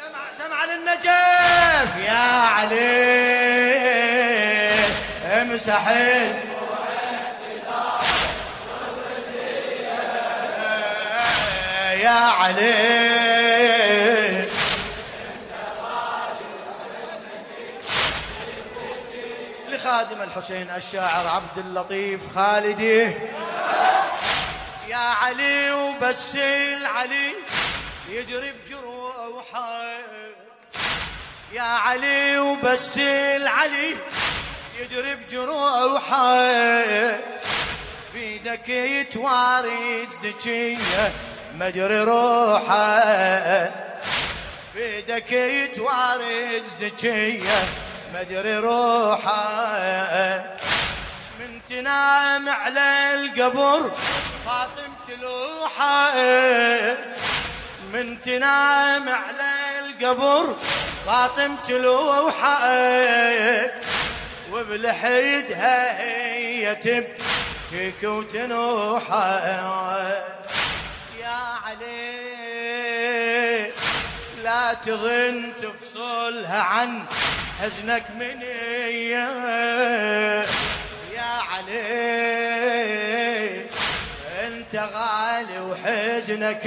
سمع سمع للنجف يا علي. امسحت يا علي. لخادم الحسين الشاعر عبد اللطيف خالدي. يا علي وبس العلي يجري يا علي وبس العلي يجري بجروحه بيدك يتواري الزكية مجري روحه. بيدك يتواري الزكية مجري روحه. من تنام على القبر فاطم تلوحه. من تنام على القبر فاطم تلوحه وبلحيدها هي تبكيك وتنوحه يا علي لا تظن تفصلها عن حزنك من يا علي انت غالي وحزنك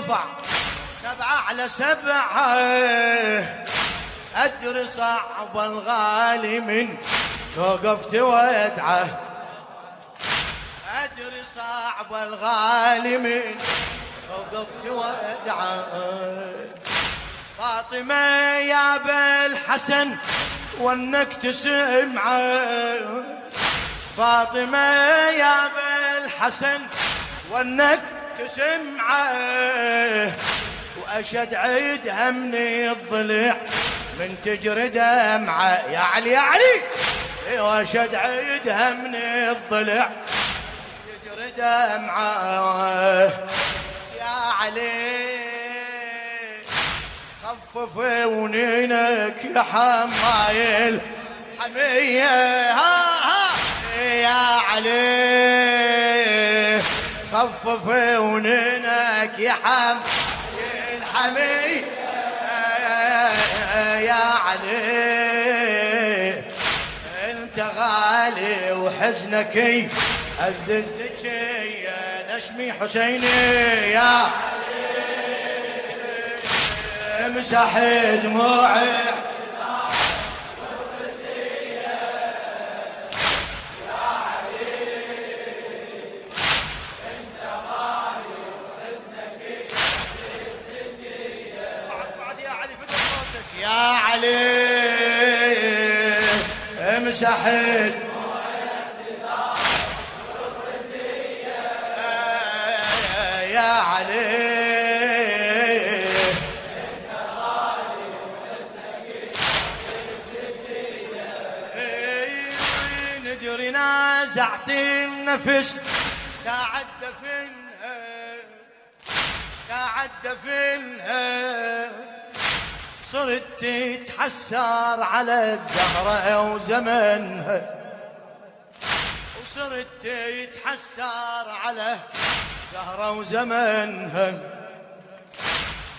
يرفع سبعة على سبعة. أدري صعب الغالي من توقفت وادعه أدري صعب الغالي من وقفت وادعى فاطمة يا بالحسن وأنك تسمعه فاطمة يا بالحسن وأنك تسمعه وأشد عيدها من الضلع من تجري دمعة. يا علي يا علي! وأشد عيدها من الضلع تجري دمعه علي خفف ونينك يا حمايل حمية. ها ها! يا علي! خفف ونينك يا حمايل حمية يا علي انت غالي وحزنك الذزك يا نشمي حسيني يا امسح دموعي امسح يا علي. نزعت النفس. ساعة دفنها. ساعة دفنها. صرت تتحسر على الزهرة وزمنها. وصرت تتحسر على زهرة وزمنها.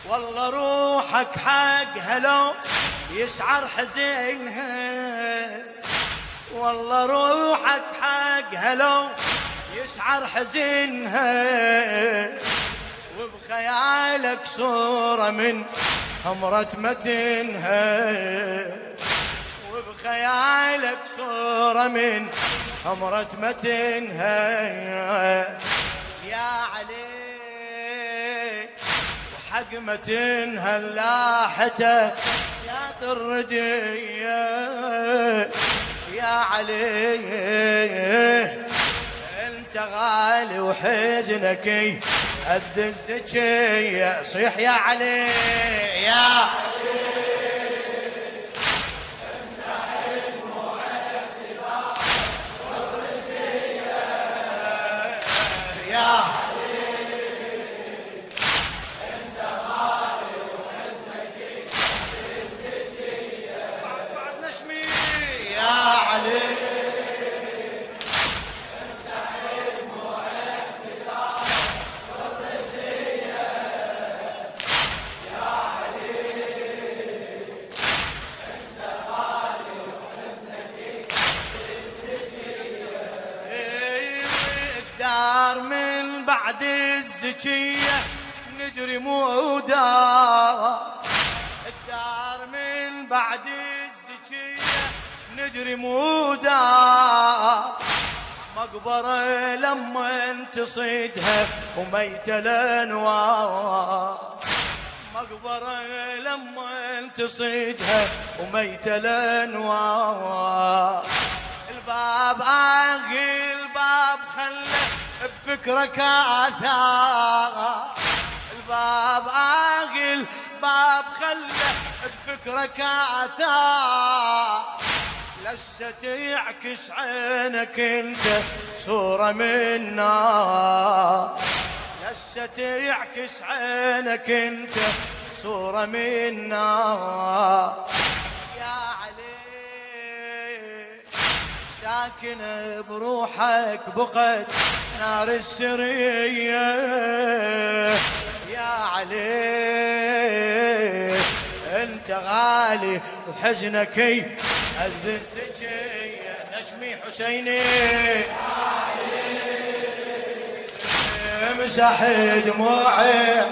والله روحك حق هلو يسعر حزينها. والله روحك حق هلو يسعر حزنها وبخيالك صورة من حمرة متنها وبخيالك صورة من حمرة متنها. يا علي وحق متنها اللاحته يا طرديه علي انت غالي وحزنك أذ الزكية صيح يا علي يا. بعد الزكية ندري مو دار مقبرة لما تصيدها وميتة الأنوار. مقبرة لما تصيدها وميتة الأنوار. الباب اغي الباب خله بفكرك آثار. الباب آغل باب خله بفكرك آثار لست يعكس عينك انت صورة من نار لست يعكس عينك انت صورة من نار يا علي ساكن بروحك بقت نار السرية. يا علي انت غالي وحزنك أذ الزكية نشمي حسيني. امسح دموعي.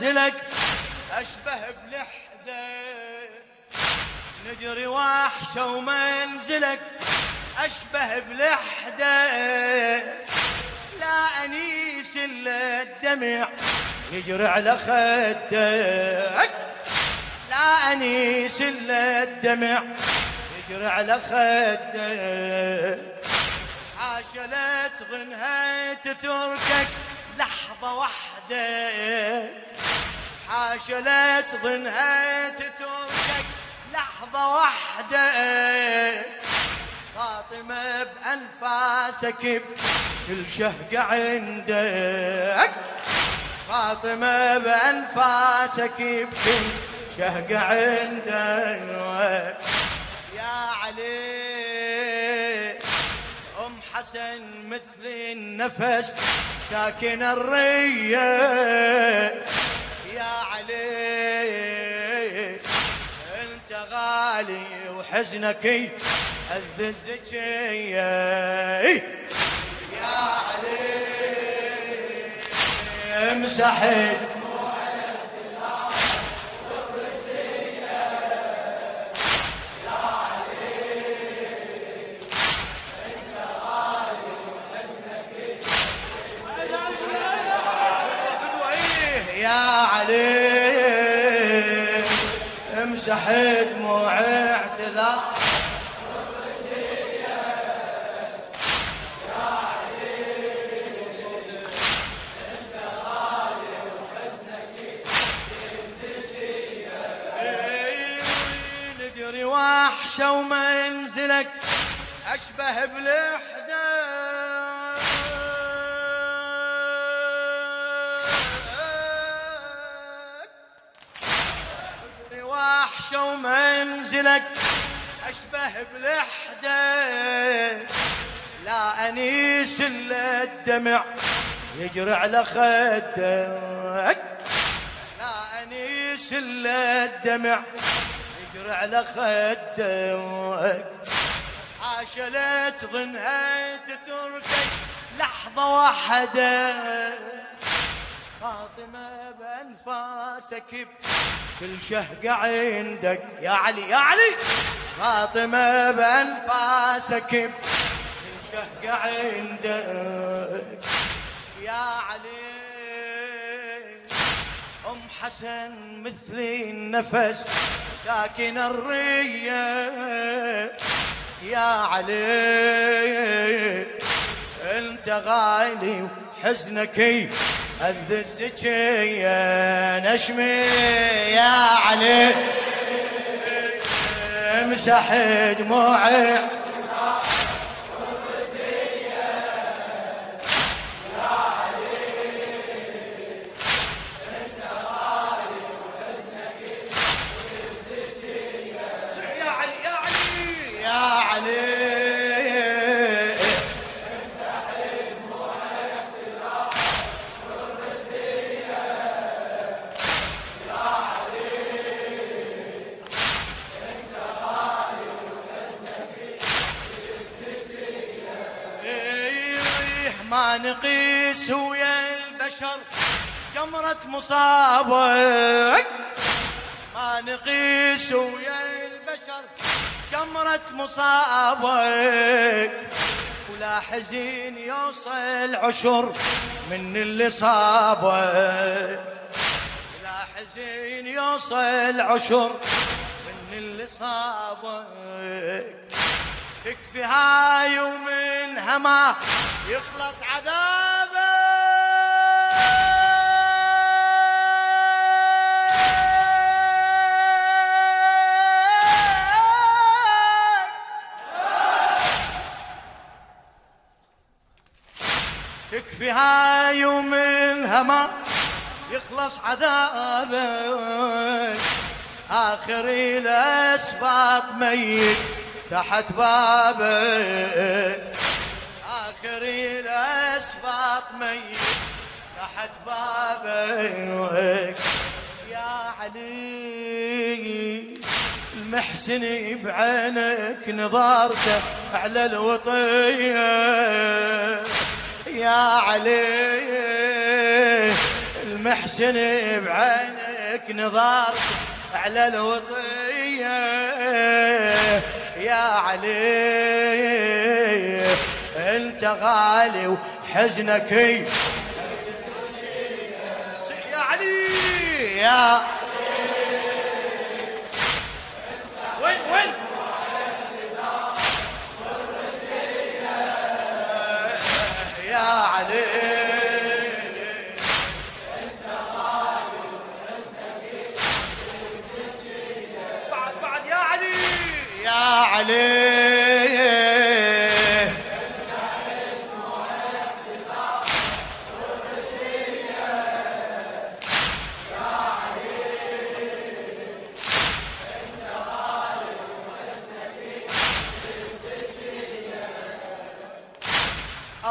ومنزلك أشبه بلحدة ندري وحشة ومنزلك. أشبه بلحدة لا أنيس إلا الدمع. يجري على خدك. لا أنيس إلا الدمع. يجري على خدك. حاشا لا تغنها تتركك. لحظة واحدة. حاشا لا تظنها تتركك لحظة واحدة. فاطمة بأنفاسك كل شهقة عندك. فاطمة بأنفاسك بكل شهقة عندك. يا علي أم حسن مثل النفس ساكن الرية. يا علي أنت غالي وحزنك الزكية يا علي مسحت عليه امسح دموع اعتذار ندري وحشه ومنزلك أشبه بلحده وحشة ومنزلك أشبه بلحدة لا أنيس إلا الدمع يجري على خدك لا أنيس إلا الدمع يجري على خدك حاشا لا تظنها تتركك لحظة واحدة. فاطمة بأنفاسك كل شهقة عندك. يا علي يا علي. فاطمة بأنفاسك كل شهقة عندك. يا علي. أم حسن مثلي النفس ساكن الرية. يا علي أنت غالي وحزنك الذزك يا نشمي يا علي. امسح دموعي. ما نقيس ويا البشر جمرة مصابك ما نقيس ويا البشر جمرة مصابك ولا حزين يوصل عشر من اللي صابك لا حزين يوصل عشر من اللي صابك تكفي هاي ومنها ما يخلص عذابه. تكفي هاي ومنها ما يخلص عذابك آخر الأسباط ميت تحت بابك آخر الأسباط ميت تحت بابك يا علي المحسن بعينك نظارته على الوطية. يا علي المحسن بعينك نظارته على الوطية. يا علي انت غالي وحزنك. يا علي يا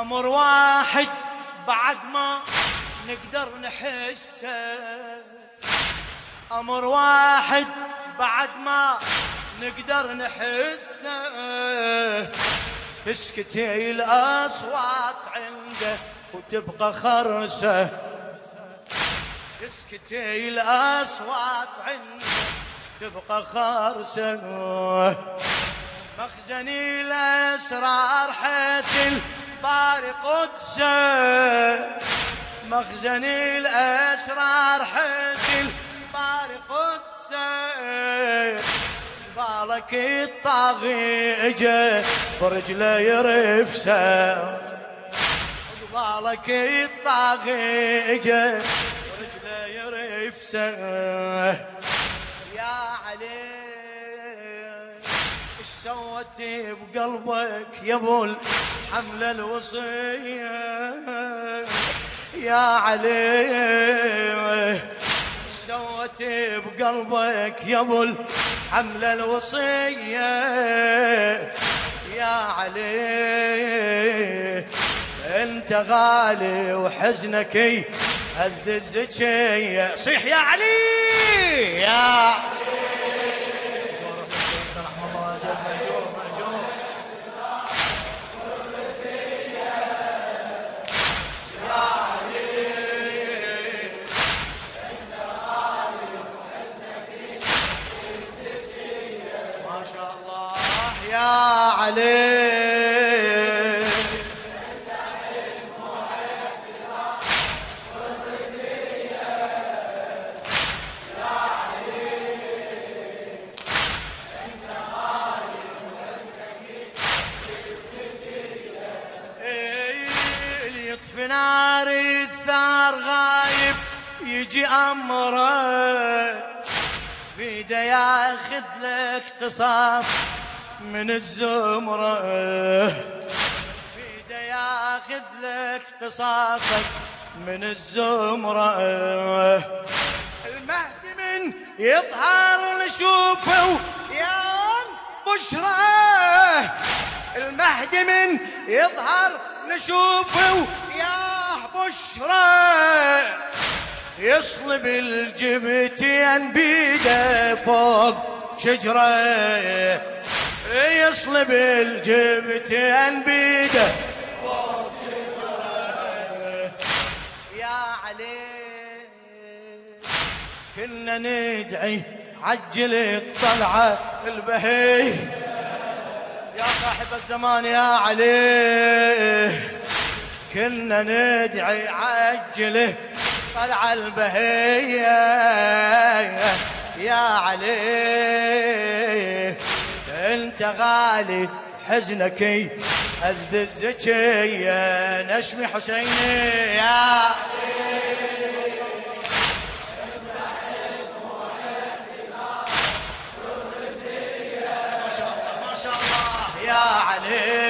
أمر واحد بعد ما نقدر نحسه أمر واحد بعد ما نقدر نحسه تسكتي الأصوات عنده وتبقى خرسة. تسكتي الأصوات عنده تبقى خرسة. مخزني الأسرار حيث الباري قدسه. مخزني الأسرار حيث الباري قدسه. بالك الطاغي اجا برجله يرفسه. بالك الطاغي اجا برجله يرفسه. سوت بقلبك يا ابو الحمله الوصية. يا علي سوت بقلبك يا ابو الحمله الوصية. يا علي انت غالي وحزنك هذ الزكيه صيح يا علي يا يطفي نار الثار غايب يجي امره بيده ياخذ لك قصاص من الزمرة. بيده ياخذ لك قصاصك من الزمرة. المهدي من يظهر نشوفه يا بشرى. المهدي من يظهر نشوفه يا بشرى. يصلب الجبتين بيده فوق شجرة. يصلب الجبتين بيده. يا علي كنا ندعي عجل الطلعة البهي يا صاحب الزمان يا علي كنا ندعي عجله طلع البهية يا علي انت غالي حزنك هذ الزكية نشمي حسيني يا ما شاء الله ما شاء الله يا علي.